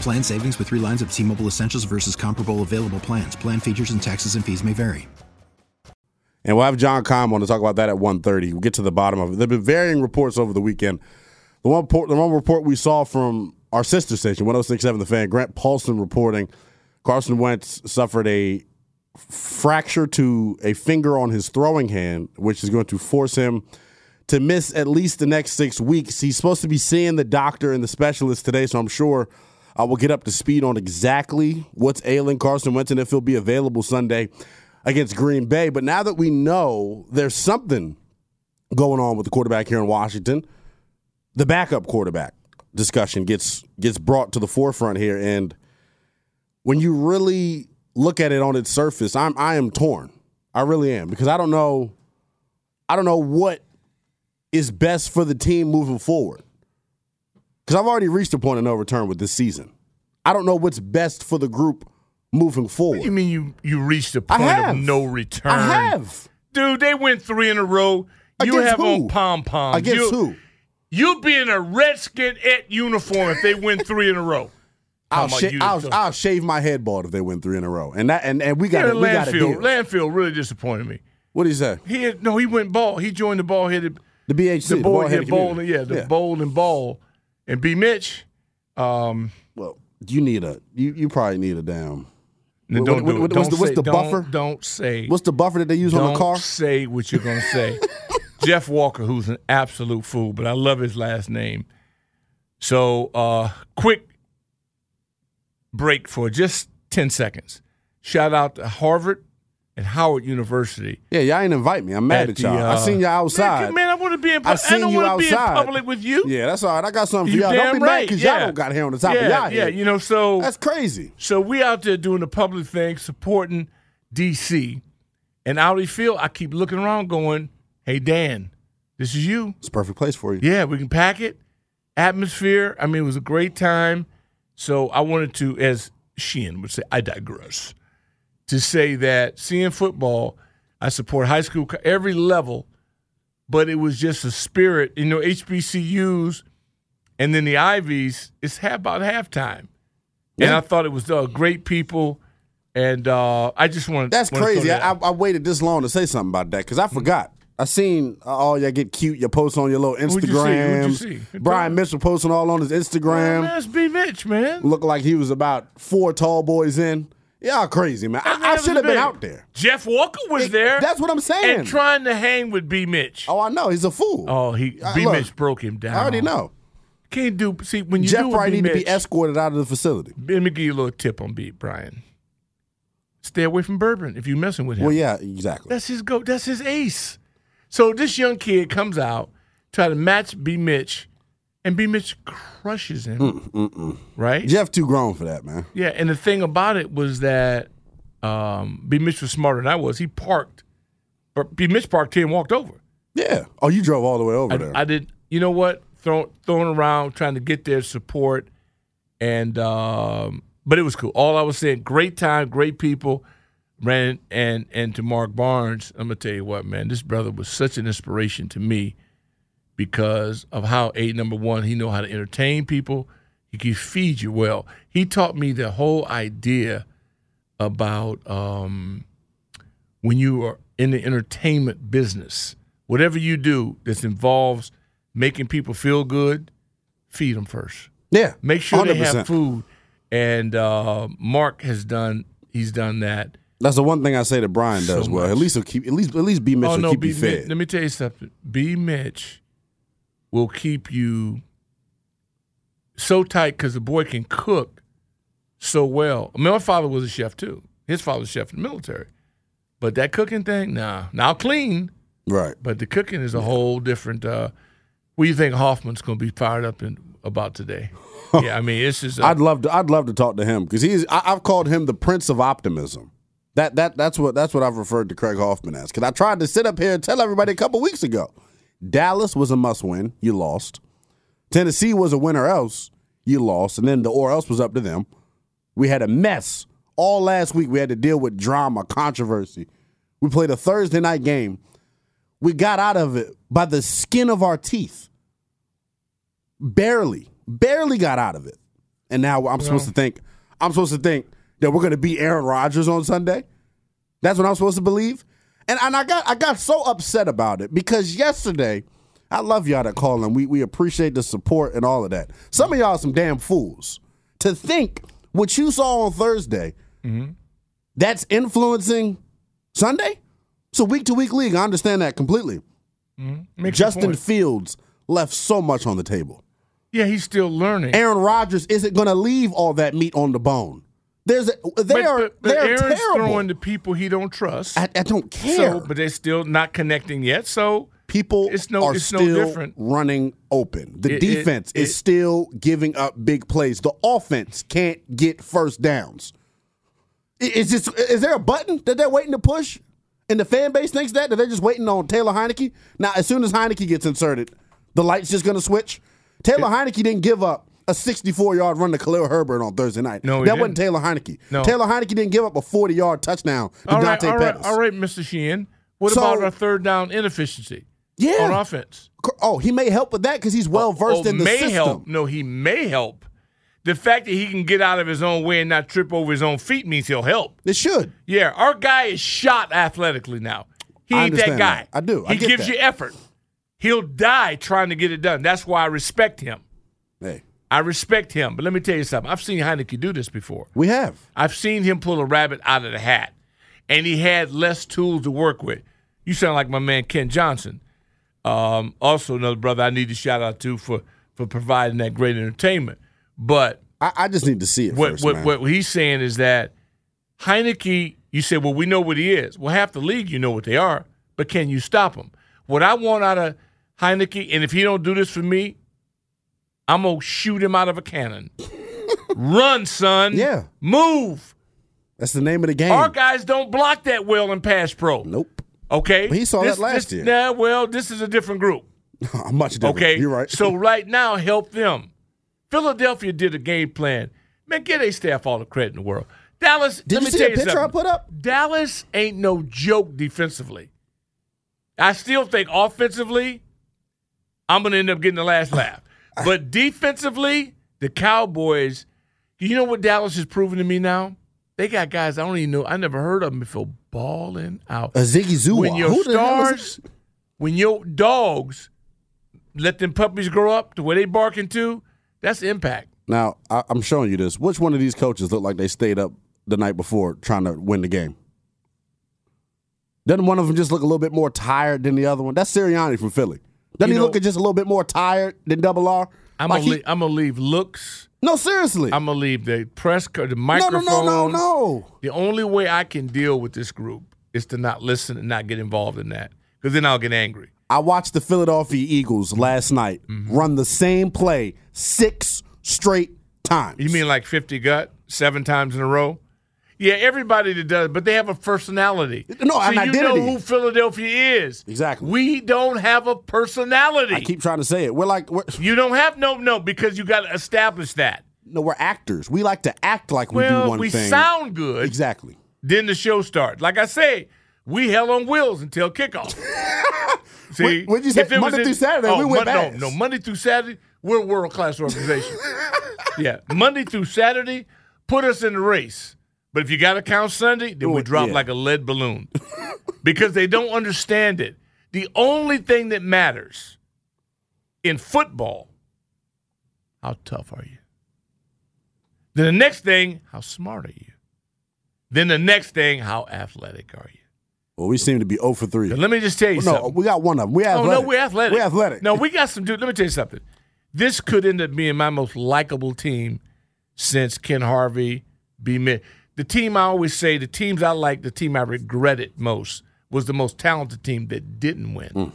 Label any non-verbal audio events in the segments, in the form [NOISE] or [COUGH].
Plan savings with three lines of T Mobile Essentials versus comparable available plans. Plan features and taxes and fees may vary. And we'll have John Keim on to talk about that at 1.30. We'll get to the bottom of it. There have been varying reports over the weekend. The one, report, the one report we saw from our sister station, 1067 The Fan, Grant Paulsen reporting Carson Wentz suffered a fracture to a finger on his throwing hand, which is going to force him to miss at least the next six weeks. He's supposed to be seeing the doctor and the specialist today, so I'm sure – I will get up to speed on exactly what's ailing Carson Wentz and if he'll be available Sunday against Green Bay. But now that we know there's something going on with the quarterback here in Washington, the backup quarterback discussion gets gets brought to the forefront here. And when you really look at it on its surface, I'm I am torn. I really am because I don't know I don't know what is best for the team moving forward because I've already reached a point of no return with this season. I don't know what's best for the group moving forward. You mean you you reached a point of no return? I have, dude. They went three in a row. You Against have who? on pom poms. Against you, who? You'd be in a Redskin at uniform if they win three in a row. [LAUGHS] I'll, sha- I'll, I'll shave my head bald if they win three in a row, and that and, and we got Yeah, we got a Landfill. Landfill really disappointed me. What did he say? He had, no, he went ball. He joined the ball headed The BHC, the the bowl ball-headed bowl. Yeah, the Yeah. bowl and ball. And B Mitch. Um, Well, you need a you you probably need a damn. no, What- don't what- do what- it. what's Don't the- what's say- the don't- buffer? Don't say. What's the buffer that they use on the car? don't the car? say what you're going to say. [LAUGHS] Jeff Walker, who's an absolute fool, but I love his last name. So, uh, quick break for just 10 seconds. Shout out to Harvard and Howard University. Yeah, y'all ain't invite me. I'm mad At at, y'all. the, I uh, seen y'all outside. Man, man, I want to be in. pu- I I, seen don't you want to be in outside. public with you. Yeah, that's all right. I got something for You y'all. Don't be mad because yeah. y'all don't got hair on the top yeah, of y'all yeah, head. you know, so That's crazy. so we out there doing the public thing, supporting DC, and Audi Field. I keep looking around, going, "Hey Dan, this is you. It's a perfect place for you. Yeah, we can pack it. Atmosphere. I mean, it was a great time. So I wanted to, as Sheehan would say, I digress, to say that seeing football, I support high school every level, but it was just a spirit. You know, HBCUs and then the Ivies. It's half about halftime, and I thought it was uh, great people. And uh, I just wanted That's wanted crazy. that I. I waited this long to say something about that because I forgot. I seen uh, all y'all get cute. You post on your little Who'd you see? You Brian Mitchell posting all on his Man, Instagram. that's B. Mitch, man. Looked like he was about four tall boys in. Y'all crazy, man. I, I should have been out there. Jeff Walker was It- there. That's what I'm saying. and trying to hang with B. Mitch. oh, I know. He's a fool. Oh, he Uh, B. look, Mitch broke him down. I already know. Can't do. See, when you Jeff do probably need to be escorted out of the facility. Let me give you a little tip on B. Brian. Stay away from Bourbon if you're messing with him. Well, yeah, exactly. That's his go. That's his ace. So this young kid comes out try to match B. Mitch, and B. Mitch crushes him. Right? Jeff too grown for that, man. Yeah, and the thing about it was that um, B. Mitch was smarter than I was. He parked, but B. Mitch parked here and walked over. Yeah. Oh, you drove all the way over I, there. I did. You know what? Throw, throwing around, trying to get their support, and um, but it was cool. All I was saying, great time, great people. Ran and and to Mark Barnes, I'm gonna tell you what, man, this brother was such an inspiration to me because of how a number one, he know how to entertain people. He can feed you well. He taught me the whole idea about um, when you are in the entertainment business, whatever you do that involves making people feel good, feed them first. Yeah, Make sure they 100%. have food. And uh, Mark has done. He's done that. That's the one thing I say that Brian So does well. At least he'll keep at least at least B Mitch oh will no, keep B, you fed. let me tell you something. B Mitch will keep you so tight because the boy can cook so well. I mean, my father was a chef too. His father was a chef in the military. But that cooking thing, nah. Now clean, right. but the cooking is a whole different. Uh, what do you think Hoffman's going to be fired up in, about today? [LAUGHS] yeah, I mean, it's just. uh, I'd love to. I'd love to talk to him because he's. I, I've called him the Prince of Optimism. That that that's what that's what I've referred to Craig Hoffman as. Because I tried to sit up here and tell everybody a couple weeks ago, Dallas was a must win. You lost. Tennessee was a win or else. You lost, and then the or else was up to them. We had a mess all last week. We had to deal with drama, controversy. We played a Thursday night game. We got out of it by the skin of our teeth. Barely, barely got out of it. And now I'm supposed to think I'm supposed to think that we're going to beat Aaron Rodgers on Sunday. That's what I'm supposed to believe. And and I got I got so upset about it because yesterday, I love y'all that call and we we appreciate the support and all of that. Some of y'all are some damn fools to think what you saw on Thursday mm-hmm. that's influencing Sunday. It's a week to week league. I understand that completely. Mm-hmm. a Justin. Fields left so much on the table. Yeah, he's still learning. Aaron Rodgers isn't going to leave all that meat on the bone. There's a, they but, are but, but they are Aaron's terrible. throwing to people he don't trust. I, I don't care. So, but they're still not connecting yet. So People it's no- are it's no still different. running open. The It- it- defense it- is still giving up big plays. The offense can't get first downs. Is this is there a button that they're waiting to push? And the fan base thinks that that they're just waiting on Taylor Heinicke. Now, as soon as Heinicke gets inserted, the light's just going to switch. Taylor Heinicke didn't give up a 64 yard run to Khalil Herbert on Thursday night. No, he that wasn't Taylor Heinicke. No. Taylor Heinicke didn't give up a 40 yard touchdown to all right, Dante all right, Pettis. all right, Mr. Sheehan. What So- about our third down inefficiency Yeah. on offense? Oh, he may help with that because he's oh, well versed oh, in the may system. help. No, he may help. The fact that he can get out of his own way and not trip over his own feet means he'll help. It should. Yeah, our guy is shot athletically now. He I ain't that guy. that. I do. I he gives that. you effort. He'll die trying to get it done. That's why I respect him. Hey, I respect him. But let me tell you something. I've seen Heinicke do this before. we have. I've seen him pull a rabbit out of the hat, and he had less tools to work with. You sound like my man Ken Johnson. Um, also, another brother I need to shout out to for for providing that great entertainment. But I, I just need to see it what first, what, what he's saying is that Heinicke. You said, well, we know what he is. Well, half the league, you know what they are, but can you stop him? What I want out of Heinicke, and if he don't do this for me, I'm gonna shoot him out of a cannon. Run, son. Yeah. Move. That's the name of the game. Our guys don't block that well in pass pro. Nope. Okay. He saw This- that last this- year. Nah, well, this is a different group. [LAUGHS] Much different. Okay. You're right. So right now, help them. Philadelphia did a game plan. Man, get a staff all the credit in the world. Dallas, Did let you me see tell the you picture something. I put up? Dallas ain't no joke defensively. I still think offensively, I'm going to end up getting the last laugh. But defensively, the Cowboys, you know what Dallas has proven to me now? They got guys I don't even know. I never heard of them before balling out. A Ziggy Zua. When your Who the hell is stars, when your dogs let them puppies grow up to where they barking to, that's impact. Now, I, I'm showing you this. Which one of these coaches look like they stayed up the night before trying to win the game? Doesn't one of them just look a little bit more tired than the other one? That's Sirianni from Philly. Doesn't You he know- look just a little bit more tired than Double R? I'm Like gonna he- leave, I'm gonna leave looks. no, seriously. I'm gonna leave the press, the no, no, no, no, no. The only way I can deal with this group is to not listen and not get involved in that, because then I'll get angry. I watched the Philadelphia Eagles last night Mm-hmm. run the same play six straight times. You mean like 50 gut seven times in a row? Yeah, everybody that does, but they have a personality. No, so an you identity. know who Philadelphia is. Exactly. We don't have a personality. I keep trying to say it. We're like, we're, you don't have no no because you got to establish that. no, we're actors. We like to act like we well, do one we thing. sound good. exactly. Then the show starts. Like I say, we hell on wheels until kickoff. [LAUGHS] See, What- you say? if it was Monday through Saturday, oh, we went Mon- No, no, Monday through Saturday, we're a world class organization. [LAUGHS] yeah, Monday through Saturday, put us in the race. But if you got to count Sunday, then we oh, drop yeah. like a lead balloon [LAUGHS] because they don't understand it. The only thing that matters in football how tough are you? Then the next thing, how smart are you? Then the next thing, how athletic are you? Well, we seem to be 0 for 3. But let me just tell you no, something. we got one of them. We Oh athletic. no, we're athletic. We're athletic. No, we got some dude. Let me tell you something. This could end up being my most likable team since Ken Harvey, B. Mid. The team I always say, the teams I like, the team I regretted most was the most talented team that didn't win. Hmm.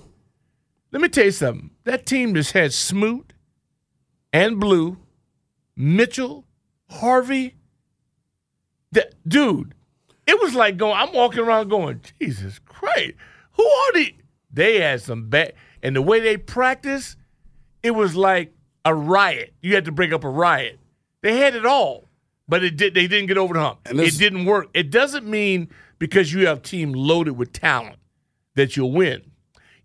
Let me tell you something. That team just had Smoot and Blue, Mitchell, Harvey. That dude, it was like going. I'm walking around going, Jesus Christ, who are these? They had some bad, and the way they practiced, it was like a riot. You had to break up a riot. They had it all, but it did. They didn't get over the hump. It didn't work. It doesn't mean because you have a team loaded with talent that you'll win.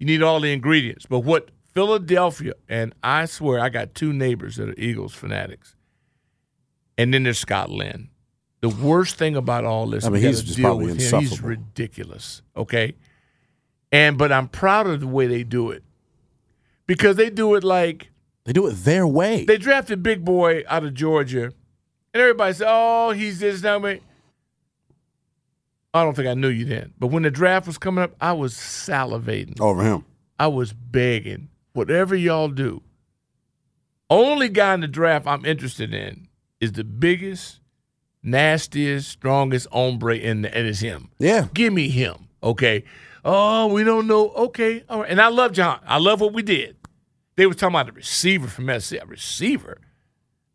You need all the ingredients. But what Philadelphia and I swear I got two neighbors that are Eagles fanatics, and then there's Scott Lynn. The worst thing about all this, I mean, he's just probably with him. He's ridiculous. Okay, and but I'm proud of the way they do it because they do it like They do it their way. they drafted Big Boy out of Georgia, and everybody said, "Oh, he's this now." I don't think I knew you then, but when the draft was coming up, I was salivating. Over him. I was begging, whatever y'all do. Only guy in the draft I'm interested in is the biggest, nastiest, strongest hombre in the, and it's him. Yeah. Give me him. Okay. Oh, we don't know. Okay. All right. And I love John. I love what we did. They were talking about a receiver from SC. A receiver?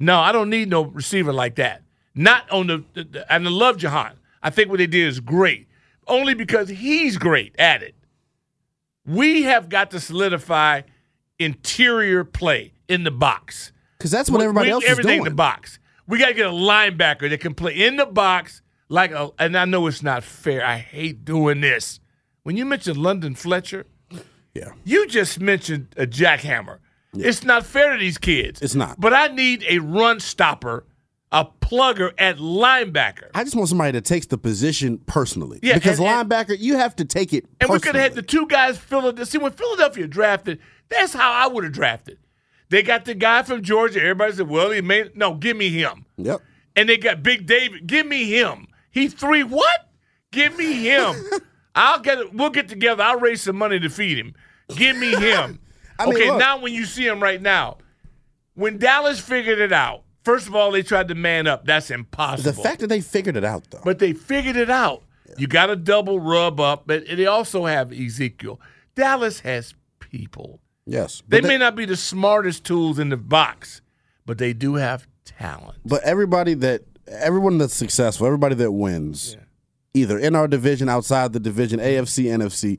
No, I don't need no receiver like that. Not on the, the, the- and I love Jahan. I think what they did is great. Only because he's great at it. We have got to solidify interior play in the box. Because that's what everybody We- else is everything doing. in the box. We got to get a linebacker that can play in the box like a. And I know it's not fair. I hate doing this. When you mentioned London Fletcher, Yeah. you just mentioned a jackhammer. It's not fair to these kids. It's not. But I need a run stopper, a plugger at linebacker. I just want somebody that takes the position personally. Yeah, because and- and- linebacker, you have to take it. And we could have had the two guys Philadelphia. See, when Philadelphia drafted, that's how I would have drafted. They got the guy from Georgia. Everybody said, "Well, he made no. Give me him." Yep. And they got Big David. Give me him. He three what? Give me him. [LAUGHS] I'll get. We'll get together. I'll raise some money to feed him. Give me him. I mean, okay, look. now when you see him right now, when Dallas figured it out, first of all, they tried to man up. That's impossible. The fact that they figured it out, though. But they figured it out. You got to double rub up, but they also have Ezekiel. Dallas has people. yes. They, But may not be the smartest tools in the box, but they do have talent. But everybody that everyone that's successful, everybody that wins, either in our division, outside the division, AFC, NFC,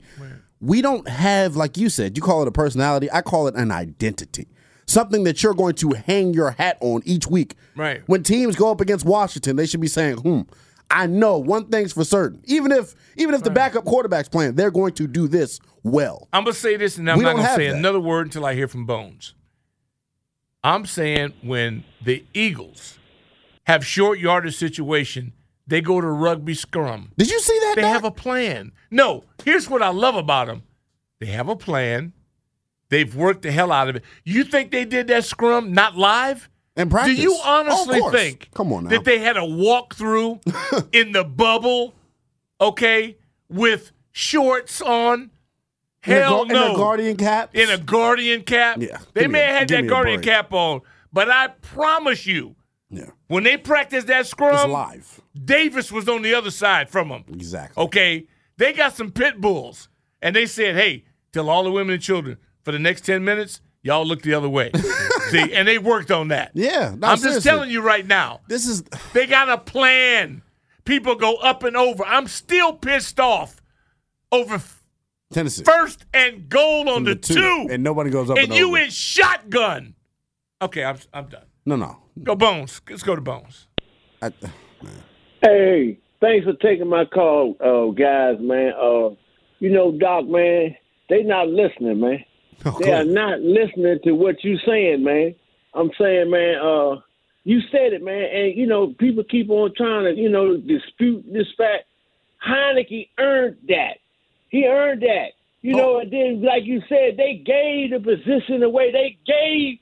we don't have, like you said, you call it a personality. I call it an identity. Something that you're going to hang your hat on each week. Right. When teams go up against Washington, they should be saying, "Hmm, I know one thing's for certain. Even if even if the backup quarterback's playing, they're going to do this well." I'm gonna say this, and I'm We not gonna say that. another word until I hear from Bones. I'm saying when the Eagles have short yardage situation, they go to rugby scrum. Did you see that? They Doc? have a plan. No, here's what I love about them. They have a plan. They've worked the hell out of it. You think they did that scrum not live? And practice. Do you oh, honestly Oh, think Come on now. that they had a walkthrough [LAUGHS] in the bubble, okay, with shorts on? in a, Hell no. in a guardian cap? In a guardian cap? Yeah. They may a- have had that guardian cap on, but I promise you, yeah. when they practiced that It's scrum, live. Davis was on the other side from them. Exactly. Okay, they got some pit bulls, and they said, "Hey, tell all the women and children for the next ten minutes, y'all look the other way." [LAUGHS] See, and they worked on that. Yeah, no, I'm just telling you right now, This is they got a plan. People go up and over. I'm still pissed off over Tennessee. first and goal on From the, two, And nobody goes up and, and you over. in shotgun. Okay, I'm I'm done. No, no. Go Bones. Let's go to Bones. I, Hey, thanks for taking my call, uh, guys, man. Uh, you know, Doc, man, they not listening, man. oh, They are not listening to what you saying, man. I'm saying, man, uh, you said it, man, and you know, people keep on trying to, you know, dispute this fact. Heinicke earned that. He earned that. You know, and then like you said, they gave the position away. They gave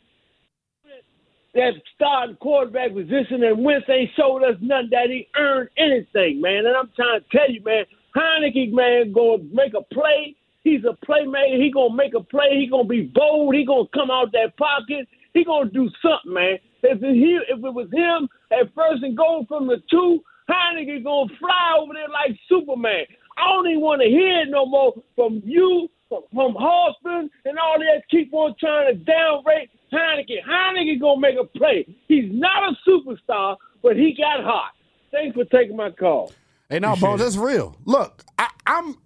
that starting quarterback position, and Wentz ain't showed us nothing that he earned anything, man. And I'm trying to tell you, man, Heinicke, man, gonna make a play. He's a playmaker. He gonna make a play. He gonna be bold. He gonna come out that pocket. He gonna do something, man. If it, he, if it was him at first and goal from the two, Heinicke gonna fly over there like Superman. I don't even want to hear no more from you, from, from Hoffman, and all that. Keep on trying to downrate Heinicke. Heinicke gonna make a play. He's not a superstar, but he got hot. Thanks for taking my call. Hey, no, bro, that's real. Look, I, I'm.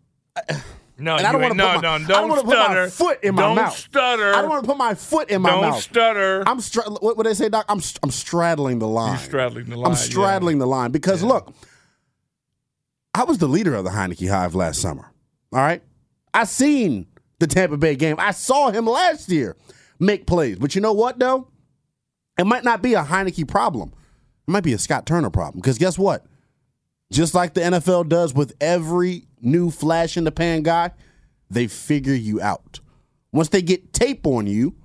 No, And I don't you want ain't- to no, put my, no, I don't don't want to put my foot in my don't mouth. stutter. I don't want to put my foot in my Don't mouth. stutter. I'm stra- what, what they say, Doc. I'm I'm straddling the line. straddling the line, I'm yeah. straddling the line because look, I was the leader of the Heinicke Hive last summer. All right, I seen the Tampa Bay game. I saw him last year make plays. But you know what though? It might not be a Heinicke problem. It might be a Scott Turner problem. Because guess what? Just like the NFL does with every new flash in the pan guy, they figure you out. Once they get tape on you,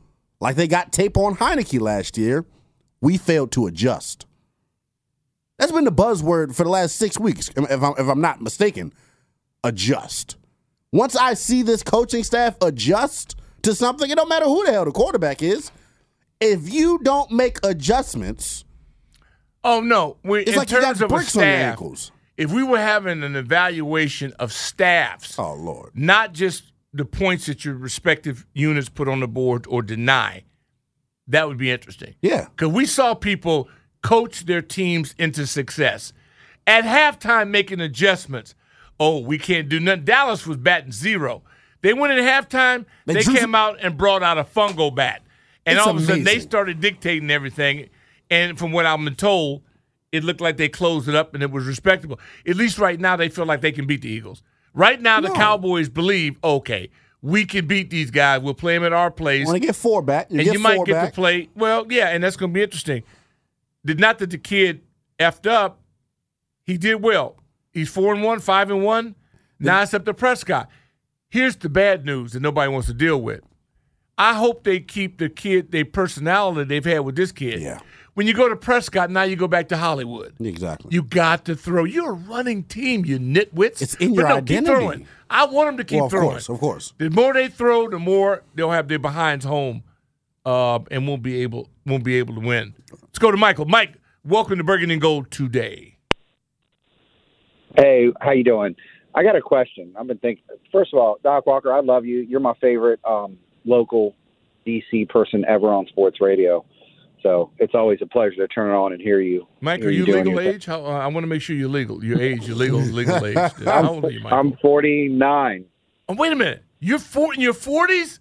like they got tape on Heinicke last year, we failed to adjust. That's been the buzzword for the last six weeks, if I'm, if I'm not mistaken. Adjust. Once I see this coaching staff adjust to something, it don't matter who the hell the quarterback is. If you don't make adjustments, Oh no! We, it's in like you terms got of bricks on your staff, ankles. if we were having an evaluation of staffs, Oh Lord. not just the points that your respective units put on the board or deny, that would be interesting. Yeah. Because we saw people coach their teams into success. At halftime, making adjustments. Oh, we can't do nothing. Dallas was batting zero. They went in halftime, They they, came out and brought out a fungo bat. And all of a sudden, they started dictating everything. And from what I've been told, it looked like they closed it up and it was respectable. At least right now, they feel like they can beat the Eagles. Right now, the Cowboys believe, okay, we can beat these guys. We'll play them at our place Want to get four back? You and get you might get back. to play. Well, yeah, and that's going to be interesting. Did not that the kid effed up. He did well. He's four and one, five and one. Now it's up to Prescott. Here's the bad news that nobody wants to deal with. I hope they keep the kid, their personality they've had with this kid. Yeah. When you go to Prescott, now you go back to Hollywood. Exactly. You got to throw. You're a running team, you nitwits. It's in But your no, identity. Keep throwing. I want them to keep well, of throwing. course, of course. The more they throw, the more they'll have their behinds home, uh, and won't be able won't be able to win. Let's go to Michael. Mike, welcome to Burgundy and Gold today. Hey, how you doing? I got a question. I've been thinking. First of all, Doc Walker, I love you. You're my favorite um, local DC person ever on sports radio. So it's always a pleasure to turn it on and hear you. Mike, hear are you doing legal age? How, uh, I want to make sure you're legal. Your age, your legal [LAUGHS] legal age. How old are you, thing. Michael? I'm 49. oh, wait a minute. You're four in your forties.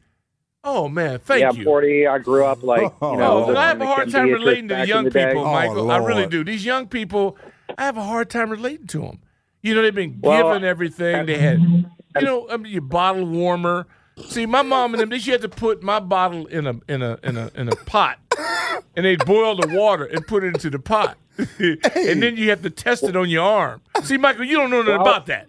Oh man, thank yeah, you. I'm 40. I grew up like you Oh, know. well, I have a hard time relating to the young the day. people, Oh, Michael. I really do. These young people, I have a hard time relating to them. You know, they've been Well, given everything. They had, you know, I mean, your bottle warmer. See, my mom and them, they used to to put my bottle in a in a in a in a pot, and they'd boil the water and put it into the pot, [LAUGHS] and then you have to test it on your arm. See, Michael, you don't know nothing Well- about that.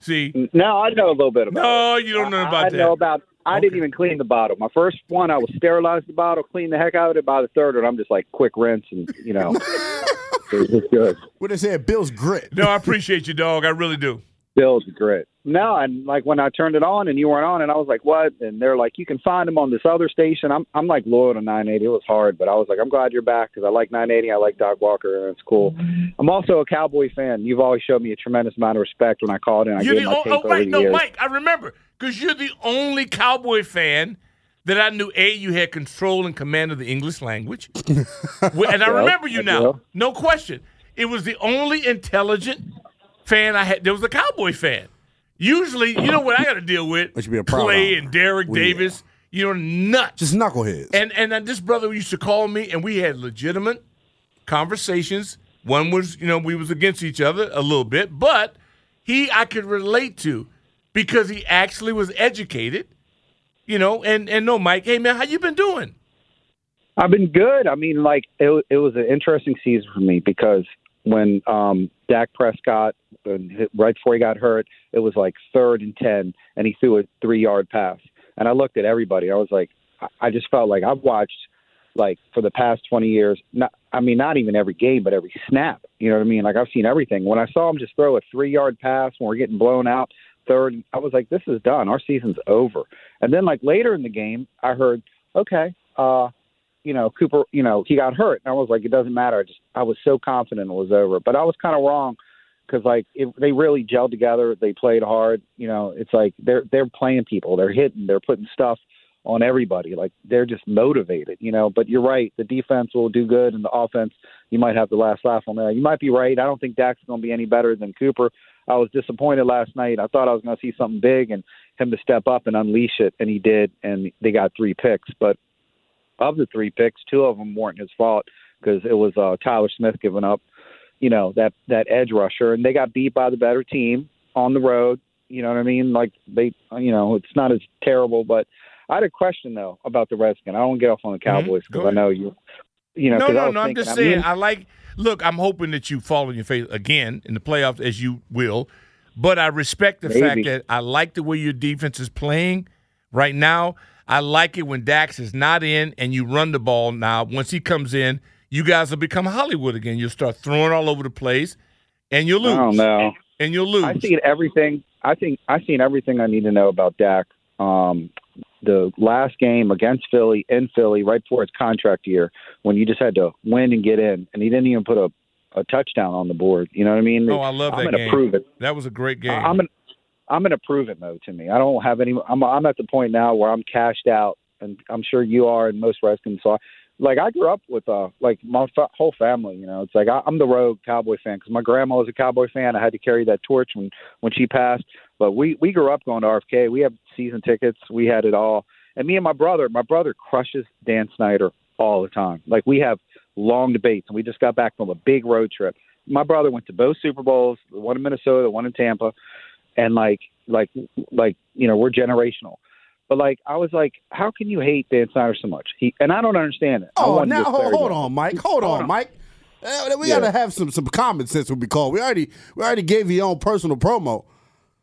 See, No, I know a little bit about no, it. you don't know I, about I that. know about. I didn't even clean the bottle. My first one, I was sterilize the bottle, clean the heck out of it. By the third one, I'm just like quick rinse, and you know, [LAUGHS] it was just good. What they say, Bill's grit. no, I appreciate you, dog. I really do. Bill's great. No, and like when I turned it on and you weren't on, and I was like, "What?" And they're like, "You can find him on this other station." I'm I'm like loyal to 980. It was hard, but I was like, "I'm glad you're back because I like 980. I like Doc Walker, and it's cool." I'm also a Cowboy fan. You've always showed me a tremendous amount of respect when I called in. I You're gave the my o- take oh, over the no, years. Mike. I remember because you're the only Cowboy fan that I knew. A, you had control and command of the English language, [LAUGHS] and I remember you now. No question. It was the only intelligent fan I had. There was a Cowboy fan. Usually, you know what I got to deal with? That should be a proud Clay and Derek yeah. Davis. You know, nuts. Just knuckleheads. And and then this brother used to call me, and we had legitimate conversations. One was, you know, we was against each other a little bit, but he I could relate to because he actually was educated, you know. And and no, Mike, hey man, how you been doing? I've been good. I mean, like it, it was an interesting season for me because when um, Dak Prescott, right before he got hurt, it was like third and ten, and he threw a three-yard pass. And I looked at everybody. I was like, I- I just felt like I've watched like for the past 20 years. Not, I mean, not even every game, but every snap. You know what I mean? Like I've seen everything. When I saw him just throw a three yard pass when we're getting blown out third, I was like, this is done. Our season's over. And then like later in the game, I heard, okay, uh, you know, Cooper, you know, he got hurt. And I was like, it doesn't matter. I just, I was so confident it was over. But I was kind of wrong because like it, they really gelled together. They played hard. You know, it's like they're they're playing people. They're hitting. They're putting stuff on everybody. Like they're just motivated. You know. But you're right. The defense will do good, and the offense you might have the last laugh on that. You might be right. I don't think Dak's going to be any better than Cooper. I was disappointed last night. I thought I was going to see something big and him to step up and unleash it, and he did. And they got three picks. But of the three picks, two of them weren't his fault because it was uh, Tyler Smith giving up you know that that edge rusher, and they got beat by the better team on the road. You know what I mean? Like they, you know, it's not as terrible. But I had a question though about the Redskins. I don't get off on the Mm-hmm. Cowboys because I know you, you know. No, I no, no. I'm just I mean, saying. I like. Look, I'm hoping that you fall on your face again in the playoffs, as you will. But I respect the Maybe. fact that I like the way your defense is playing right now. I like it when Dax is not in and you run the ball. Now, once he comes in, you guys will become Hollywood again. You'll start throwing all over the place, and you'll lose. I don't know. And you'll lose. I've seen everything. I think I've seen everything I need to know about Dak. Um, the last game against Philly in Philly, right before his contract year, when you just had to win and get in, and he didn't even put a, a touchdown on the board. You know what I mean? oh, I love I'm that gonna game. prove it. That was a great game. I'm gonna I'm gonna prove it though to me. I don't have any. I'm I'm at the point now where I'm cashed out, and I'm sure you are, and most Redskins. So, I, like I grew up with uh like my fa- whole family. You know, it's like I, I'm the rogue Cowboy fan because my grandma was a Cowboy fan. I had to carry that torch when when she passed. But we we grew up going to RFK. We have season tickets. We had it all. And me and my brother, my brother crushes Dan Snyder all the time. Like we have long debates, and we just got back from a big road trip. My brother went to both Super Bowls, one in Minnesota, the one in Tampa and like like like you know we're generational but like i was like how can you hate dan snyder so much he and i don't understand it Oh, now hold, hold on, Mike. Hold, Hold on, on. Mike. Uh, we Yeah. gotta have some some common sense when we call. We already we already gave you your own personal promo.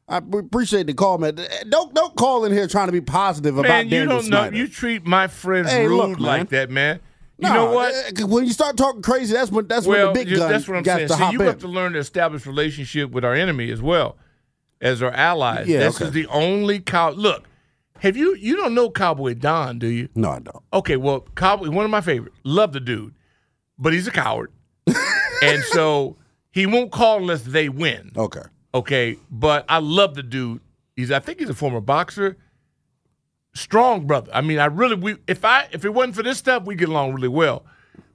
I we appreciate the call, man. Don't don't call in here trying to be positive about man, you don't know. Snyder. You treat my friends Hey, rude look, like that, man. You Nah, know what? uh, When you start talking crazy, that's when that's well, when the big just- gun that's what I'm saying. to See, you in. have to learn to establish relationship with our enemy as well as our allies. Yeah, this okay. is the only cow. Look, have you you don't know Cowboy Don, do you? no, I don't. Okay, well, Cowboy, one of my favorites. Love the dude, but he's a coward, [LAUGHS] and so he won't call unless they win. Okay. Okay, but I love the dude. He's I think he's a former boxer. Strong brother. I mean, I really we if I if it wasn't for this stuff, we get along really well.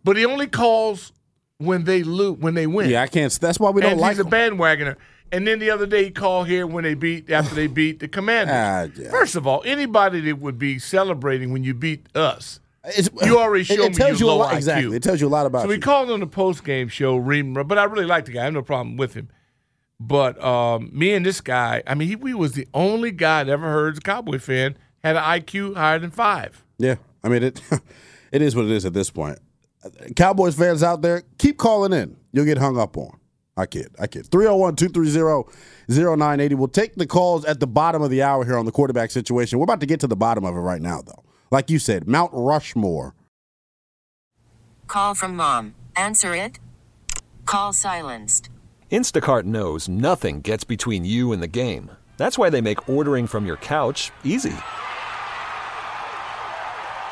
But he only calls when they lose when they win. Yeah, I can't. That's why we don't and like he's a bandwagoner. And then the other day he called here when they beat after they beat the Commanders. [LAUGHS] Ah, yeah. First of all, anybody that would be celebrating when you beat us, It's- you already it- showed it me tells you a lot. IQ. Exactly, it tells you a lot about So we called on the post game show, reading, but I really like the guy. I have no problem with him. But um, me and this guy, I mean, he, we was the only guy that ever heard as a Cowboy fan had an IQ higher than five. Yeah, I mean it. [LAUGHS] It is what it is at this point. Cowboys fans out there, keep calling in. You'll get hung up on. I kid. I kid. 301 230 0980. We'll take the calls at the bottom of the hour here on the quarterback situation. We're about to get to the bottom of it right now, though. Like you said, Mount Rushmore. Call from mom. Answer it. Call silenced. Instacart knows nothing gets between you and the game. That's why they make ordering from your couch easy.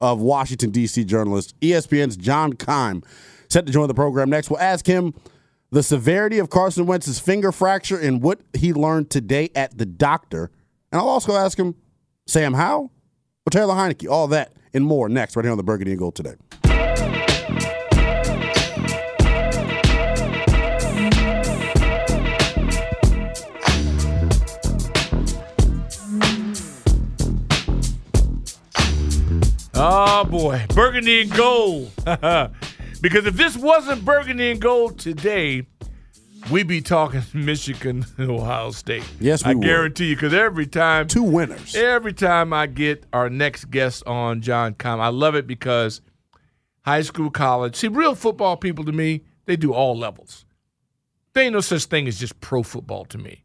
Of Washington, D.C. journalist, ESPN's John Keim, set to join the program next. We'll ask him the severity of Carson Wentz's finger fracture and what he learned today at the doctor. And I'll also ask him, Sam Howell or Taylor Heinicke? All that and more next, right here on the Burgundy and Gold today. Oh boy, burgundy and gold. [LAUGHS] because if this wasn't burgundy and gold today, we'd be talking [LAUGHS] Michigan and Ohio State. Yes, we I would. guarantee you. Because every time, Two winners. every time I get our next guest on John Com, I love it because high school, college. See, real football people to me, they do all levels. There ain't no such thing as just pro football to me.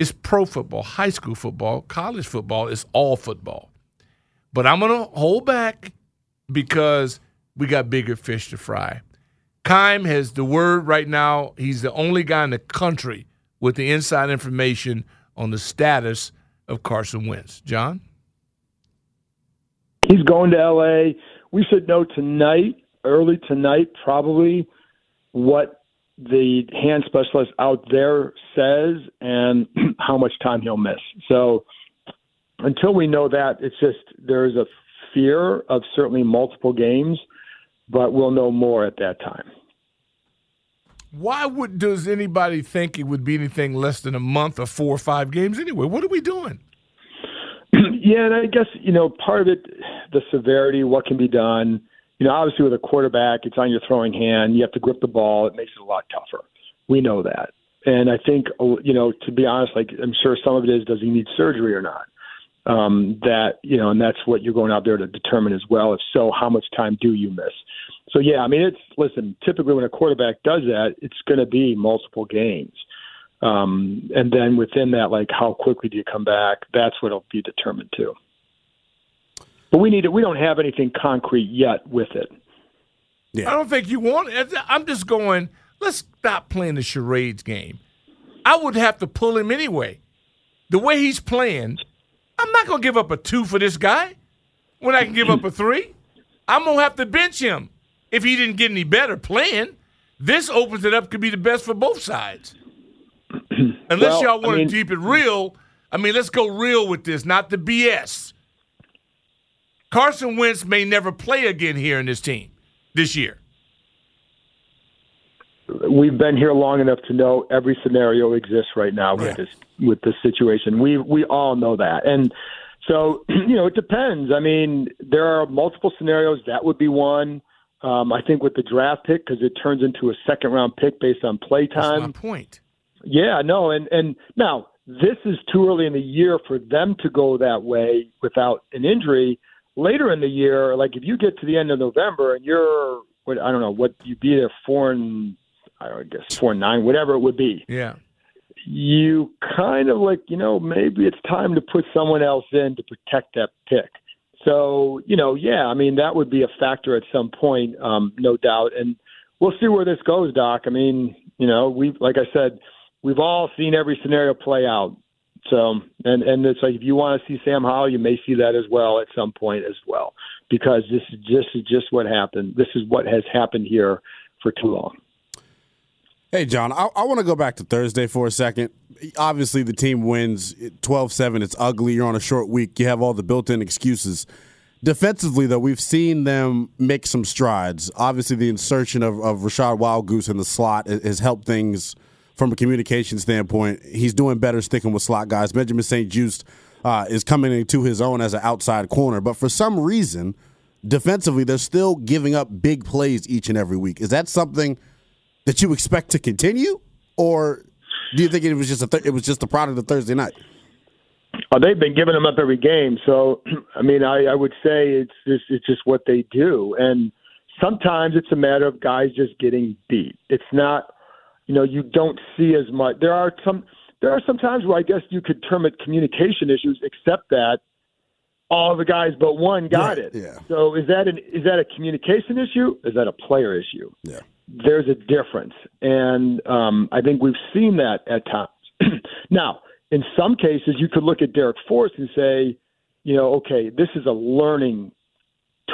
It's pro football, high school football, college football. It's all football. But I'm gonna hold back because we got bigger fish to fry. Keim has the word right now. He's the only guy in the country with the inside information on the status of Carson Wentz. John? He's going to LA. We should know tonight, early tonight, probably what the hand specialist out there says and [CLEARS THROAT] how much time he'll miss. So until we know that, it's just there's a fear of certainly multiple games, but we'll know more at that time. Why would does anybody think it would be anything less than a month or four or five games anyway? What are we doing? [CLEARS THROAT] yeah, and I guess you know part of it, the severity, what can be done. You know, obviously with a quarterback, it's on your throwing hand. You have to grip the ball. It makes it a lot tougher. We know that, and I think uh, you know to be honest, like I'm sure some of it is does he need surgery or not. Um, that you know, and that's what you're going out there to determine as well. If so, how much time do you miss? So yeah, I mean, it's listen. Typically, when a quarterback does that, it's going to be multiple games. Um, and then within that, like how quickly do you come back? That's what'll be determined too. But we need it. We don't have anything concrete yet with it. Yeah. I don't think you want it. I'm just going, let's stop playing the charades game. I would have to pull him anyway. The way he's playing, I'm not going to give up a two for this guy when I can give up a three. I'm going to have to bench him if he didn't get any better playing. This opens it up, could be the best for both sides. [CLEARS THROAT] Unless Well, y'all want I mean- to keep it real, I mean, let's go real with this, not the BS. Carson Wentz may never play again here in this team this year. We've been here long enough to know every scenario exists right now with this with this situation. We we all know that, and so [CLEARS THROAT] you know it depends. I mean, there are multiple scenarios. That would be one. Um, I think with the draft pick because it turns into a second round pick based on play time. Point. Yeah, no, and and now this is too early in the year for them to go that way without an injury. Later in the year, like if you get to the end of November and you're, what I don't know, what you'd be there four and I guess four nine, whatever it would be. Yeah. You kind of like, you know, maybe it's time to put someone else in to protect that pick. So, you know, yeah, I mean that would be a factor at some point, um, no doubt. And we'll see where this goes, Doc. I mean, you know, we like I said, we've all seen every scenario play out. So, and and it's like if you want to see Sam Howell, you may see that as well at some point as well, because this is just is just what happened. This is what has happened here for too long. Hey, John, I, I want to go back to Thursday for a second. Obviously, the team wins 12 7. It's ugly. You're on a short week. You have all the built in excuses. Defensively, though, we've seen them make some strides. Obviously, the insertion of, of Rachad Wildgoose in the slot has helped things from a communication standpoint. He's doing better sticking with slot guys. Benjamin St. Juste uh, is coming into his own as an outside corner. But for some reason, defensively, they're still giving up big plays each and every week. Is that something that you expect to continue? Or do you think it was just a th- it was just a product of Thursday night? Oh, they've been giving them up every game. So, [CLEARS THROAT] I mean, I, I would say it's just it's just what they do, and sometimes it's a matter of guys just getting beat. It's not, you know, you don't see as much. There are some there are some times where I guess you could term it communication issues, except that all the guys but one got Right, it. yeah. So is that an is that a communication issue? Is that a player issue? Yeah. There's a difference, and um, I think we've seen that at times. [CLEARS THROAT] now, in some cases, you could look at Darrick Forrest and say, you know, okay, this is a learning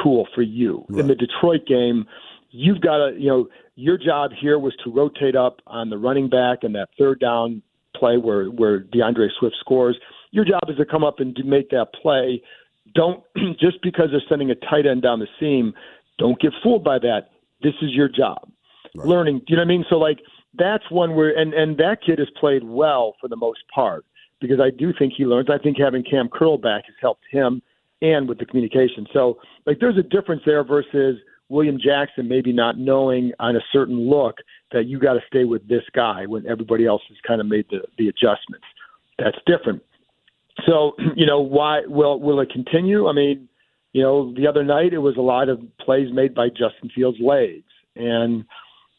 tool for you. In the Detroit game, you've got to, you know, your job here was to rotate up on the running back and that third down play where where D'Andre Swift scores. Your job is to come up and do, make that play. Don't [CLEARS THROAT] just because they're sending a tight end down the seam, don't get fooled by that. This is your job. Learning, Do you know what I mean? So like that's one where and and that kid has played well for the most part because I do think he learns. I think having Cam Curl back has helped him and with the communication. So like there's a difference there versus William Jackson maybe not knowing on a certain look that you got to stay with this guy when everybody else has kind of made the the adjustments. That's different. So, [CLEARS THROAT] you know, why will will it continue? I mean, you know, the other night it was a lot of plays made by Justin Fields' legs, and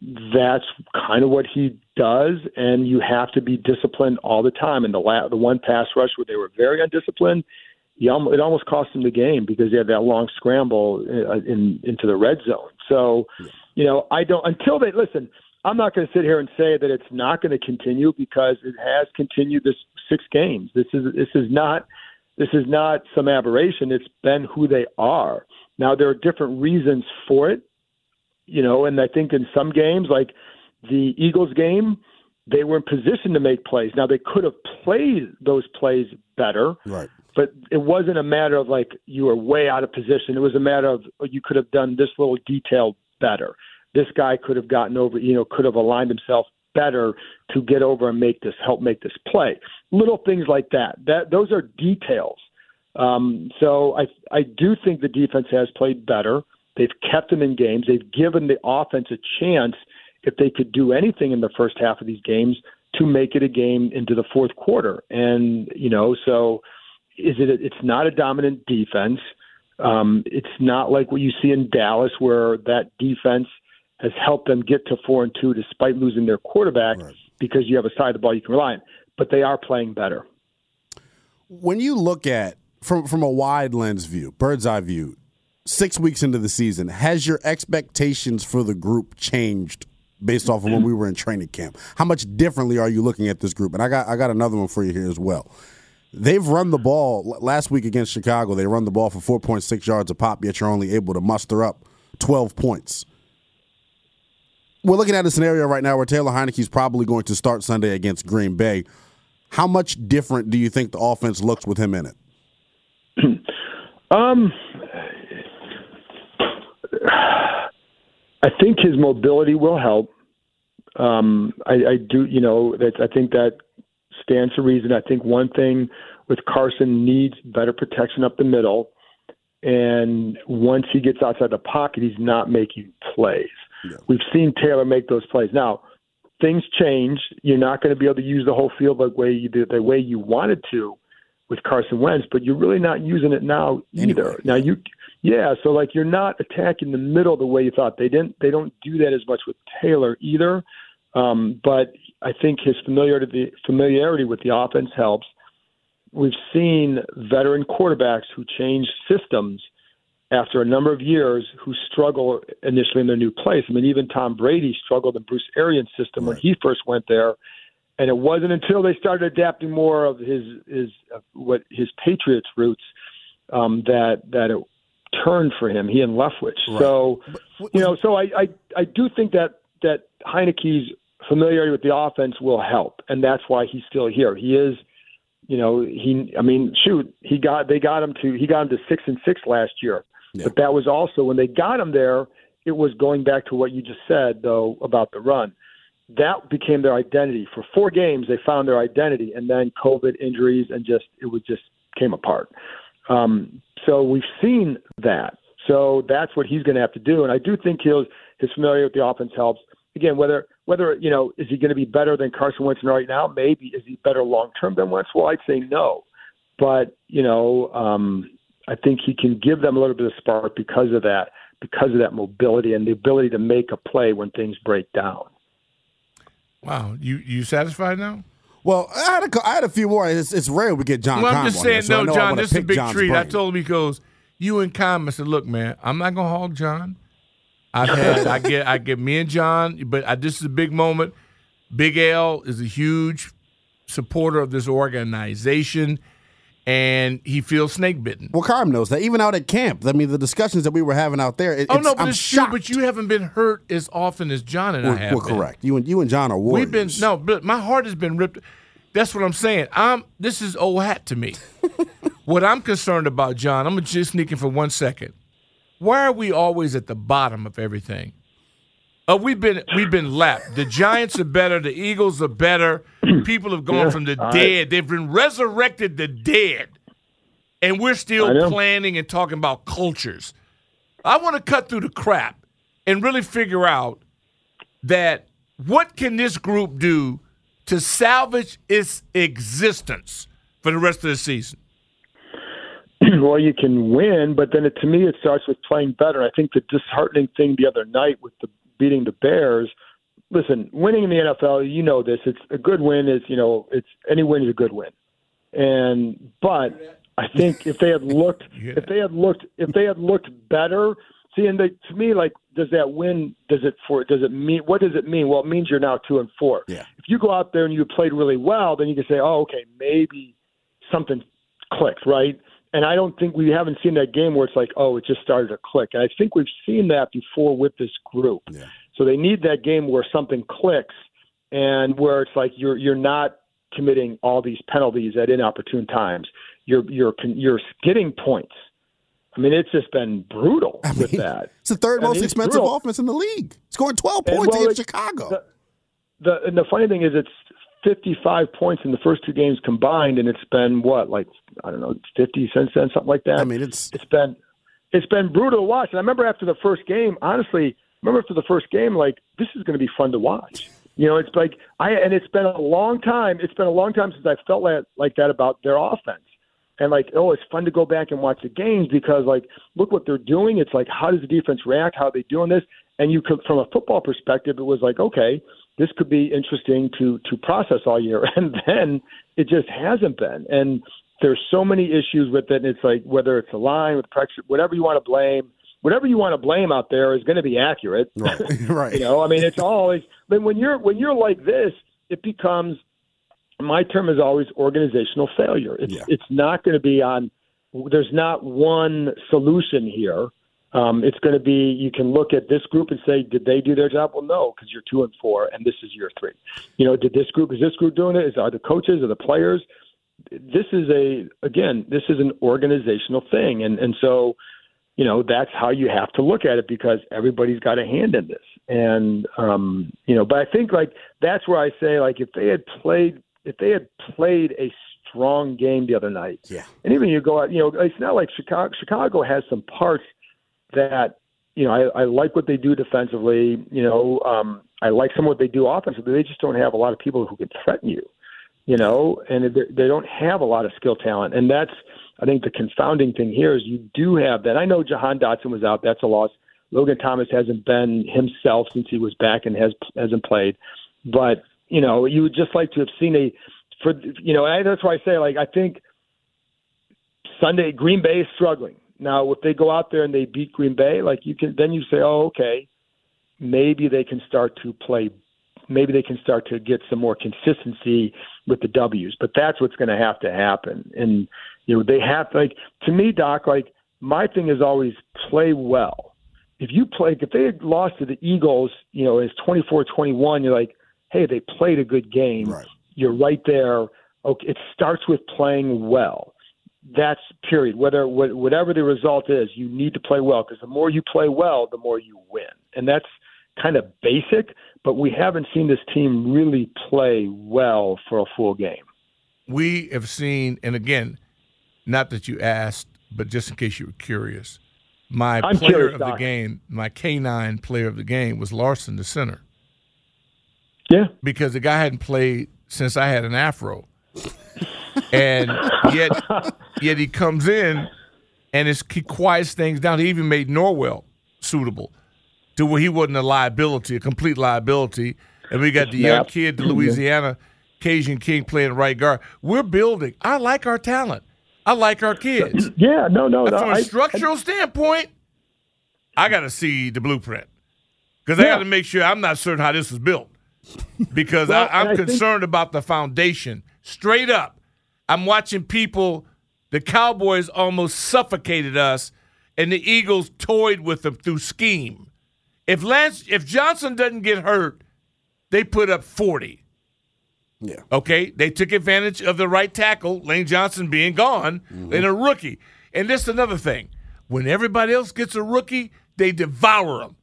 that's kind of what he does. And you have to be disciplined all the time. And the la- the one pass rush where they were very undisciplined, almost, it almost cost him the game because they had that long scramble uh, in into the red zone. So, you know, I don't until they listen. I'm not going to sit here and say that it's not going to continue because it has continued this six games. This is this is not this is not some aberration. It's been who they are. Now there are different reasons for it, you know, and I think in some games, like the Eagles game, they were in position to make plays. Now they could have played those plays better, Right. but it wasn't a matter of like you were way out of position. It was a matter of oh, you could have done this little detail better. This guy could have gotten over, you know, could have aligned himself better to get over and make this help make this play. Little things like that. That those are details. Um, so I I do think the defense has played better. They've kept them in games. They've given the offense a chance if they could do anything in the first half of these games to make it a game into the fourth quarter. And you know, so is it? It's not a dominant defense. Um, it's not like what you see in Dallas, where that defense has helped them get to four and two despite losing their quarterback because you have a side of the ball you can rely on. But they are playing better. When you look at from from a wide lens view, bird's eye view, six weeks into the season, has your expectations for the group changed based off of when we were in training camp? How much differently are you looking at this group? And I got I got another one for you here as well. They've run the ball last week against Chicago. They run the ball for 4.6 yards a pop, yet you're only able to muster up 12 points. We're looking at a scenario right now where Taylor Heinicke's probably going to start Sunday against Green Bay. How much different do you think the offense looks with him in it? [CLEARS THROAT] Um, [SIGHS] I think his mobility will help. Um, I, I do, you know, that I think that stands to reason. I think one thing with Carson needs better protection up the middle, and once he gets outside the pocket, he's not making plays. We've seen Taylor make those plays. Now, things change. You're not going to be able to use the whole field the way you the way you wanted to with Carson Wentz, but you're really not using it now either. Now you, yeah, so like you're not attacking the middle the way you thought. They didn't. They don't do that as much with Taylor either. Um, but I think his familiarity familiarity with the offense helps. We've seen veteran quarterbacks who change systems after a number of years who struggle initially in their new place. I mean, even Tom Brady struggled in Bruce Arians' system when he first went there, and it wasn't until they started adapting more of his his uh, what his Patriots roots um, that that it turned for him. He and Leftwich. So you know, so I, I I do think that that Heinicke's familiarity with the offense will help, and that's why he's still here. He is You know, he. I mean, shoot, he got they got him to he got him to six and six last year. Yeah. But that was also when they got him there. It was going back to what you just said though about the run. That became their identity. For four games, they found their identity, and then COVID injuries and just it was just came apart. Um, so we've seen that. So that's what he's going to have to do, and I do think he'll his familiarity with the offense helps. Again, whether whether you know is he going to be better than Carson Wentz right now? Maybe is he better long term than Wentz? Well, I'd say no, but you know um, I think he can give them a little bit of spark because of that, because of that mobility and the ability to make a play when things break down. Wow, you you satisfied now? Well, I had a, I had a few more. It's, it's rare we get John. Well, I'm just saying, here, no, John, this is a big John's treat. I told him he goes, you and Con. I said, look, man, I'm not gonna hog John. I've [LAUGHS] had, I get, I get me and John, but I, this is a big moment. Big L is a huge supporter of this organization, and he feels snake bitten. Well, Carm knows that. Even out at camp, I mean, the discussions that we were having out there. It, Oh it's, no, but I'm shocked. true. But you haven't been hurt as often as John and I We're, have. we're correct. You and you and John are warriors. We've been no, but my heart has been ripped. That's what I'm saying. I'm this is old hat to me. [LAUGHS] what I'm concerned about, John, I'm just sneaking for one second. Why are we always at the bottom of everything? Uh, we've been we've been lapped. The Giants are better. The Eagles are better. [CLEARS THROAT] People have gone Yeah, from the right. dead. They've been resurrected the dead, and we're still planning and talking about cultures. I want to cut through the crap and really figure out that what can this group do to salvage its existence for the rest of the season? [CLEARS THROAT] well, you can win, but then it, to me, it starts with playing better. I think the disheartening thing the other night with the beating the Bears. Listen, winning in the NFL, you know this. It's a good win. Is you know, it's any win is a good win. And but I think if they had looked, [LAUGHS] if they had looked, if they had looked better. See, and they, to me, like, does that win? Does it for? Does it mean? What does it mean? Well, it means you're now two and four. Yeah. If you go out there and you played really well, then you can say, oh, okay, maybe something clicked, right? And I don't think we haven't seen that game where it's like, oh, it just started to click. And I think we've seen that before with this group. Yeah. So they need that game where something clicks and where it's like you're you're not committing all these penalties at inopportune times. You're you're you're getting points. I mean, it's just been brutal I with that. It's the third I most mean, expensive brutal. offense in the league. Scoring 12 And, points well, against it- Chicago. The, the and the funny thing is, it's 55 points in the first two games combined, and it's been what, like I don't know, 50 since then, something like that. I mean, it's it's been it's been brutal to watch. And I remember after the first game, honestly, remember after the first game, like this is going to be fun to watch. You know, it's like I and it's been a long time. It's been a long time since I felt like, like that about their offense. And like, oh, it's fun to go back and watch the games because like, look what they're doing. It's like, how does the defense react? How are they doing this? And you could, from a football perspective, it was like, okay, this could be interesting to to process all year. [LAUGHS] And then it just hasn't been. And there's so many issues with it. And it's like whether it's a line with pressure, whatever you want to blame, whatever you want to blame out there is going to be accurate. right. [LAUGHS] [LAUGHS] right. you know, I mean, it's always. But when you're when you're like this, it becomes. My term is always organizational failure. It's Yeah. it's not going to be on. There's not one solution here. Um, it's going to be you can look at this group and say, did they do their job? Well, no, because you're two and four, and this is year three. You know, did this group is this group doing it? Is are the coaches or the players? This is a again, this is an organizational thing, and and so you know that's how you have to look at it because everybody's got a hand in this. And um you know but i think like that's where i say like if they had played if they had played a strong game the other night Yeah. and even you go out you know it's not like chicago chicago has some parts that you know i i like what they do defensively. You know um i like some of what they do offensively. They just don't have a lot of people who can threaten you you know, and they don't have a lot of skill talent, and that's I think the confounding thing here is you do have that. I know Jahan Dotson was out; that's a loss. Logan Thomas hasn't been himself since he was back and has hasn't played, but you know, you would just like to have seen a for you know, and that's why I say like I think Sunday Green Bay is struggling now. If they go out there and they beat Green Bay, like you can then you say, oh, okay, maybe they can start to play maybe they can start to get some more consistency with the W's. But that's what's going to have to happen. And you know, they have like to me, Doc. Like my thing is always play well. If you play, if they had lost to the Eagles, you know, it's 24-21, You're like, hey, they played a good game. Right. You're right there. Okay, it starts with playing well. That's period. Whether wh- whatever the result is, you need to play well because the more you play well, the more you win, and that's kind of basic. But we haven't seen this team really play well for a full game. We have seen, and again, not that you asked, but just in case you were curious, my I'm player curious, of the game, my K9 player of the game was Larsen, the center. Yeah. Because the guy hadn't played since I had an afro. And yet [LAUGHS] yet he comes in and it's, he quiets things down. He even made Norwell suitable to where he wasn't a liability, a complete liability. And we got the young kid, the mm-hmm. Louisiana Cajun King playing right guard. We're building. I like our talent. I like our kids. Yeah, no, no, no. From a I- structural standpoint, I got to see the blueprint because I got to make sure I'm not certain how this was built because Well, I, I'm and I think- concerned about the foundation. Straight up, I'm watching people. The Cowboys almost suffocated us, and the Eagles toyed with them through scheme. If Lance, if Johnson doesn't get hurt, they put up 40. Yeah. Okay, they took advantage of the right tackle, Lane Johnson being gone, mm-hmm. and a rookie. And this is another thing: when everybody else gets a rookie, they devour them.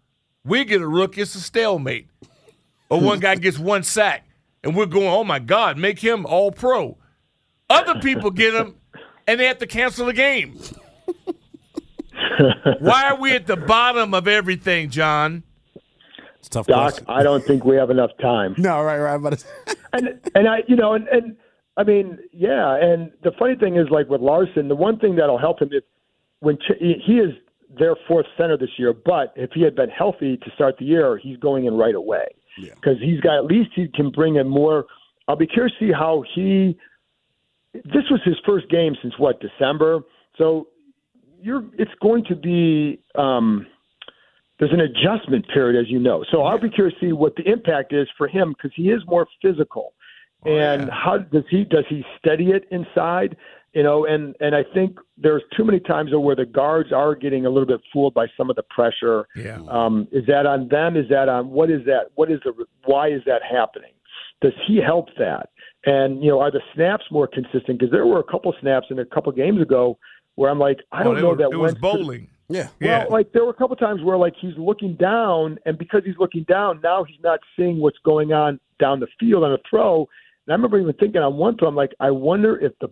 We get a rookie, it's a stalemate. Or one guy gets one sack, and we're going, "Oh my God, make him all pro." Other people get him, and they have to cancel the game. [LAUGHS] Why are we at the bottom of everything, John? It's a tough Doc, question. I don't think we have enough time. No, right, right. But [LAUGHS] and and I, you know, and, and I mean, yeah. And the funny thing is, like with Larsen, the one thing that'll help him is when Ch- he he is their fourth center this year. But if he had been healthy to start the year, he's going in right away because he's got at least he can bring in more. I'll be curious to see how he. This was his first game since what December, so you're. It's going to be. um there's an adjustment period, as you know. So I'll be curious to see what the impact is for him because he is more physical. and how does he does he steady it inside? You know, and and I think there's too many times where the guards are getting a little bit fooled by some of the pressure. Yeah. Um, is that on them? Is that on what is that? What is the why is that happening? Does he help that? And you know, are the snaps more consistent? Because there were a couple snaps in a couple games ago where I'm like, I Oh, don't they know were- that it was Wentz- bowling. Yeah. well, like there were a couple times where like he's looking down, and because he's looking down, now he's not seeing what's going on down the field on a throw. And I remember even thinking on one throw, I'm like, I wonder if the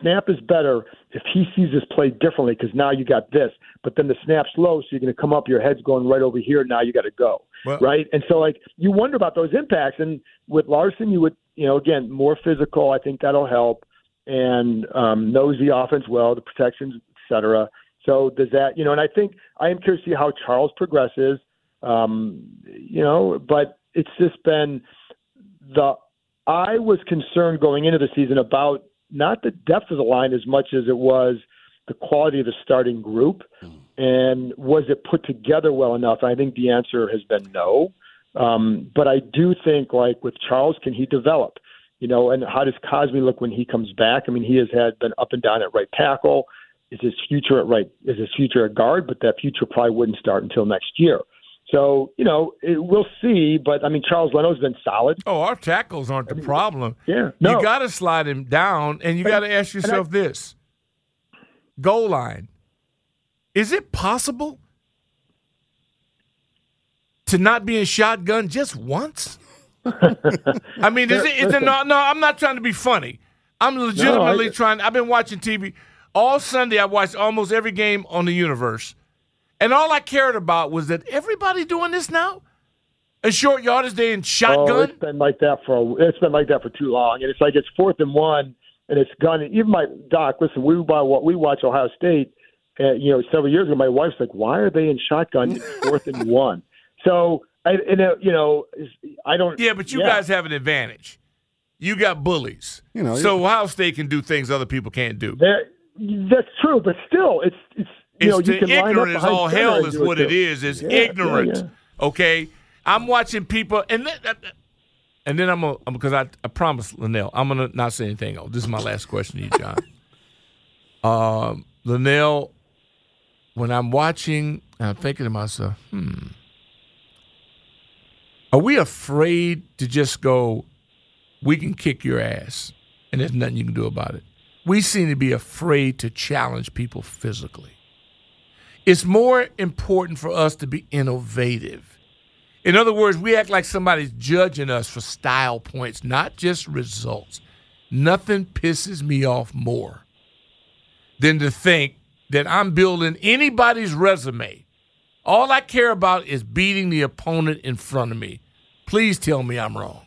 snap is better if he sees this play differently because now you got this, but then the snap's low, so you're going to come up, your head's going right over here. Now you got to go, Well- right? And so like you wonder about those impacts. And with Larsen, you would, you know, again more physical. I think that'll help, and um, knows the offense well, the protections, et cetera. So does that, you know, and I think I am curious to see how Charles progresses, um, you know, but it's just been the, I was concerned going into the season about not the depth of the line as much as it was the quality of the starting group and was it put together well enough? I think the answer has been no. Um, but I do think like with Charles, can he develop? You know, and how does Cosme look when he comes back? I mean, he has had been up and down at right tackle. Is his future at right? Is his future at guard? But that future probably wouldn't start until next year. So you know, it, we'll see. But I mean, Charles Leno's been solid. Oh, our tackles aren't the problem. Yeah, no. You got to slide him down, and you got to ask yourself this: goal line. Is it possible to not be in shotgun just once? [LAUGHS] I mean, is it? Is it no, no, I'm not trying to be funny. I'm legitimately trying. I've been watching TV all Sunday. I watched almost every game on the universe, and all I cared about was that everybody doing this now. A short yardage, they in Oh, shotgun. it's been like that for a, it's been like that for too long, and it's like it's fourth and one, and it's gun. Even my doc, listen, we buy what we watch Ohio State. Uh, you know, several years ago, my wife's like, "Why are they in shotgun It's fourth and [LAUGHS] one?" So, I, and uh, you know, I don't. Yeah, but you yeah. guys have an advantage. You got bullies. You know, so Ohio State can do things other people can't do. That's true, but still, it's it's you It's know, you the can line up ignorant is behind all hell and is what it is. is. It's Yeah, yeah, ignorant. yeah. Okay, I'm watching people, and then, and then I'm gonna because I I promise Linnell I'm gonna not say anything else. This is my last question to you, John. [LAUGHS] um, Linnell, when I'm watching, I'm thinking to myself, hmm, are we afraid to just go? We can kick your ass. and there's nothing you can do about it. We seem to be afraid to challenge people physically. It's more important for us to be innovative. In other words, we act like somebody's judging us for style points, not just results. Nothing pisses me off more than to think that I'm building anybody's resume. All I care about is beating the opponent in front of me. Please tell me I'm wrong.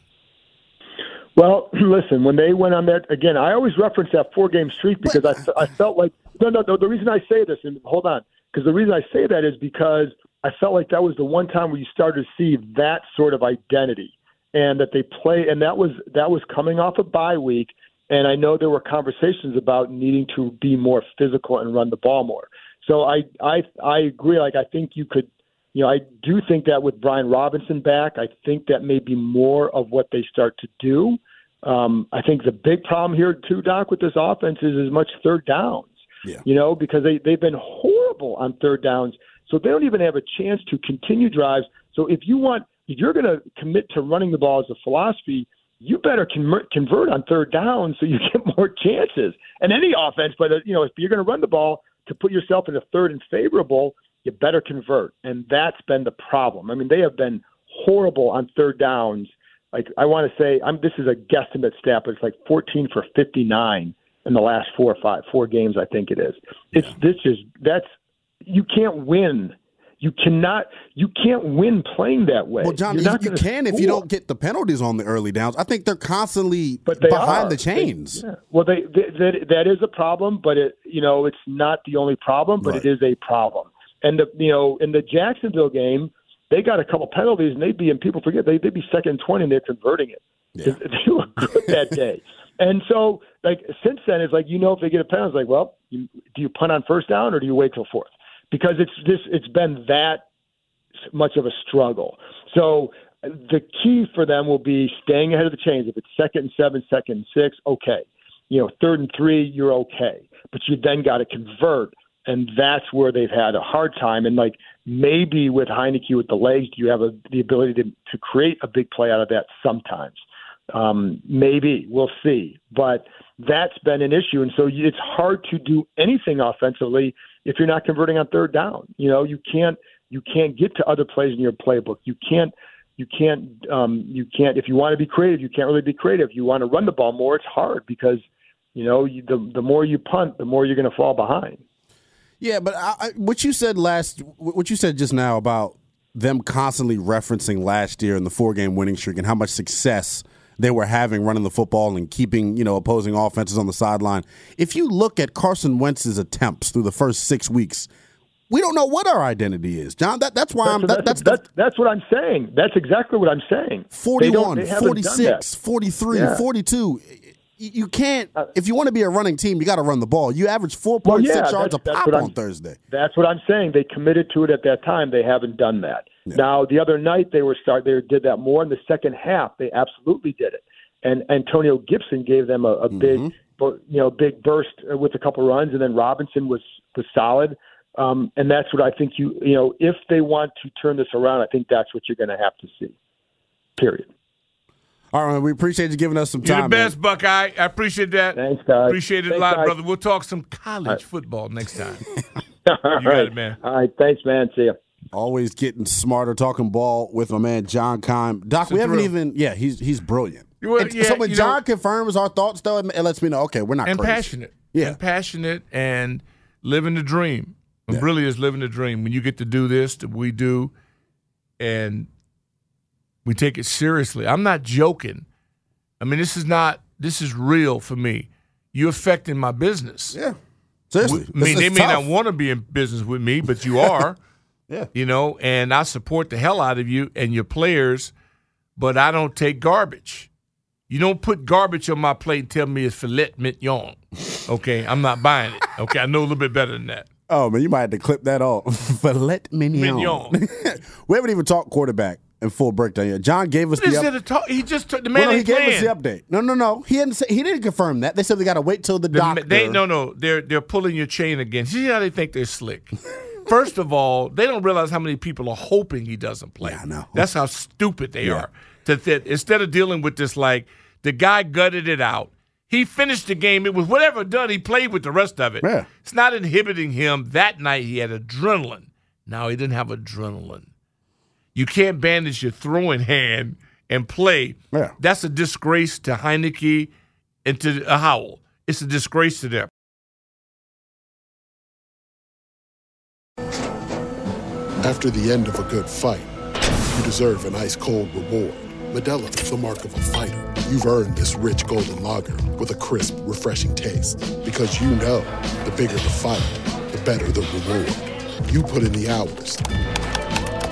Well, [CLEARS THROAT] listen, when they went on that again, I always reference that four game streak because I, I felt like no, no, no. The reason I say this, and hold on, because the reason I say that is because I felt like that was the one time where you started to see that sort of identity, and that they play, and that was that was coming off a bye week, and I know there were conversations about needing to be more physical and run the ball more. So I I I agree. Like I think you could you know, I do think that with Brian Robinson back, I think that may be more of what they start to do. Um, I think the big problem here too, Doc, with this offense is as much third downs. Yeah. You know, because they they've been horrible on third downs, so they don't even have a chance to continue drives. So if you want, if you're going to commit to running the ball as a philosophy, you better convert, convert on third down so you [LAUGHS] get more chances. And any offense, but you know, if you're going to run the ball to put yourself in a third and favorable, you better convert. And that's been the problem. I mean, they have been horrible on third downs. Like I want to say, I'm this is a guesstimate stat, but it's like 14 for 59 in the last four or five four games. I think it is. It's this is that's you can't win. You cannot. You can't win playing that way. Well, John, You're you, you can if you don't get the penalties on the early downs. I think they're constantly But they behind are. the chains. They- yeah. Well, they, they that that is a problem, but it you know it's not the only problem, but Right. it is a problem. And the you know in the Jacksonville game, they got a couple penalties, and they'd be and people forget they they'd be second and twenty, and they're converting it. Yeah. [LAUGHS] They were good that day. And so, like since then, it's like you know if they get a penalty, it's like, well, you, do you punt on first down or do you wait till fourth? Because it's this, it's been that much of a struggle. So the key for them will be staying ahead of the chains. If it's second and seven, second and six, okay. You know, third and three, you're okay. But you then got to convert, and that's where they've had a hard time. And like maybe with Heinicke with the legs, do you have a, the ability to to create a big play out of that sometimes? Um, maybe we'll see, but that's been an issue, and so it's hard to do anything offensively if you're not converting on third down. You know, you can't you can't get to other plays in your playbook. You can't you can't um, you can't if you want to be creative, you can't really be creative. You want to run the ball more, it's hard because you know you, the the more you punt, the more you're going to fall behind. Yeah, but I, what you said last, what you said just now about them constantly referencing last year and the four game winning streak and how much success they were having running the football and keeping you know opposing offenses on the sideline. If you look at Carson Wentz's attempts through the first six weeks, we don't know what our identity is, John. That, that's why I'm. That, that's, that's, that's, what I'm saying. That's exactly what I'm saying. They 41, they haven't 46, 43, Yeah. Uh, 42. You can't. If you want to be a running team, you got to run the ball. You average four Well, yeah, six yards a pop on I'm- Thursday. That's what I'm saying. They committed to it at that time. They haven't done that. Now the other night they were start they did that more in the second half. They absolutely did it. And Antonio Gibson gave them a, a big, you know, big burst uh, with a couple runs, and then Robinson was was solid. Um, and that's what I think you you know if they want to turn this around, I think that's what you're going to have to see. Period. All right, we appreciate you giving us some time. You're time. the man. best, Buckeye. I appreciate that. Thanks, guys. Appreciate it a lot, guys. brother. We'll talk some college football next time. All [LAUGHS] You got right. it, man. All right. Thanks, man. See ya. Always getting smarter, talking ball with my man John Keim. Doc, It's we haven't thrill. even. Yeah, he's he's brilliant. Well, And yeah, so when John know- confirms our thoughts, though, it, it lets me know. Okay, we're not and crazy. passionate. Yeah. And passionate and living the dream. It really is living the dream. When you get to do this that we do and we take it seriously. I'm not joking. I mean, this is not this is real for me. You affecting my business. Yeah, seriously. I mean, they may tough. not want to be in business with me, but you are. [LAUGHS] Yeah. You know, and I support the hell out of you and your players, but I don't take garbage. You don't put garbage on my plate and tell me it's filet mignon. Okay, I'm not buying it. Okay, I know a little bit better than that. Oh man, you might have to clip that off. [LAUGHS] filet mignon. Mignon. [LAUGHS] we haven't even talked quarterback in full breakdown yet. John gave us the. talk? He just took the man well, no, he gave playing. us the update. No, no, no. He didn't say he didn't confirm that. They said they got to wait till the, The- doctor. They no no. They're they're pulling your chain again. See how they think they're slick. [LAUGHS] First of all, they don't realize how many people are hoping he doesn't play. Yeah, I know. That's how stupid they Yeah. are. That, that instead of dealing with this, like the guy gutted it out, He finished the game. It was whatever done. He played with the rest of it. Yeah. It's not inhibiting him. That night he had adrenaline. Now he didn't have adrenaline. You can't bandage your throwing hand and play. Yeah. That's a disgrace to Heinicke and to Howell. It's a disgrace to them. After the end of a good fight, you deserve an ice cold reward. Modelo is the mark of a fighter. You've earned this rich golden lager with a crisp, refreshing taste. Because you know the bigger the fight, the better the reward. You put in the hours,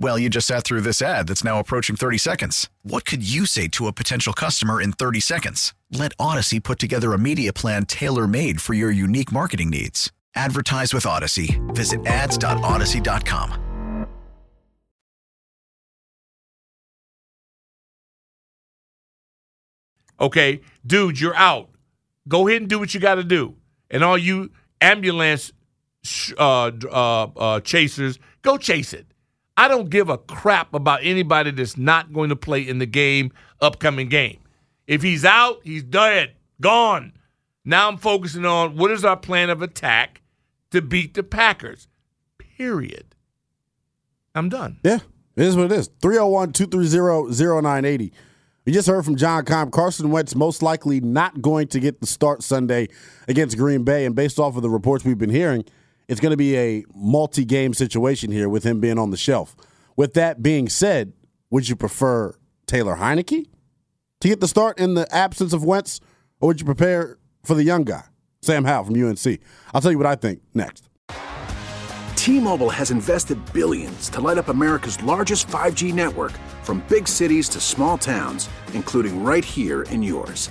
Well, you just sat through this ad that's now approaching 30 seconds. What could you say to a potential customer in 30 seconds? Let Audacy put together a media plan tailor made for your unique marketing needs. Advertise with Audacy. Visit ads.audacy.com. Okay, dude, you're out. Go ahead and do what you got to do. And all you ambulance uh, uh, uh, chasers, go chase it. I don't give a crap about anybody that's not going to play in the game, upcoming game. If he's out, he's dead, gone. Now I'm focusing on what is our plan of attack to beat the Packers. Period. I'm done. Yeah, it is what it is. 301 230 0980. We just heard from John Keim. Carson Wentz most likely not going to get the start Sunday against Green Bay. And based off of the reports we've been hearing, it's going to be a multi game situation here with him being on the shelf. With that being said, would you prefer Taylor Heinicke to get the start in the absence of Wentz, or would you prepare for the young guy, Sam Howell from UNC? I'll tell you what I think next. T-Mobile has invested billions to light up America's largest 5G network from big cities to small towns, including right here in yours.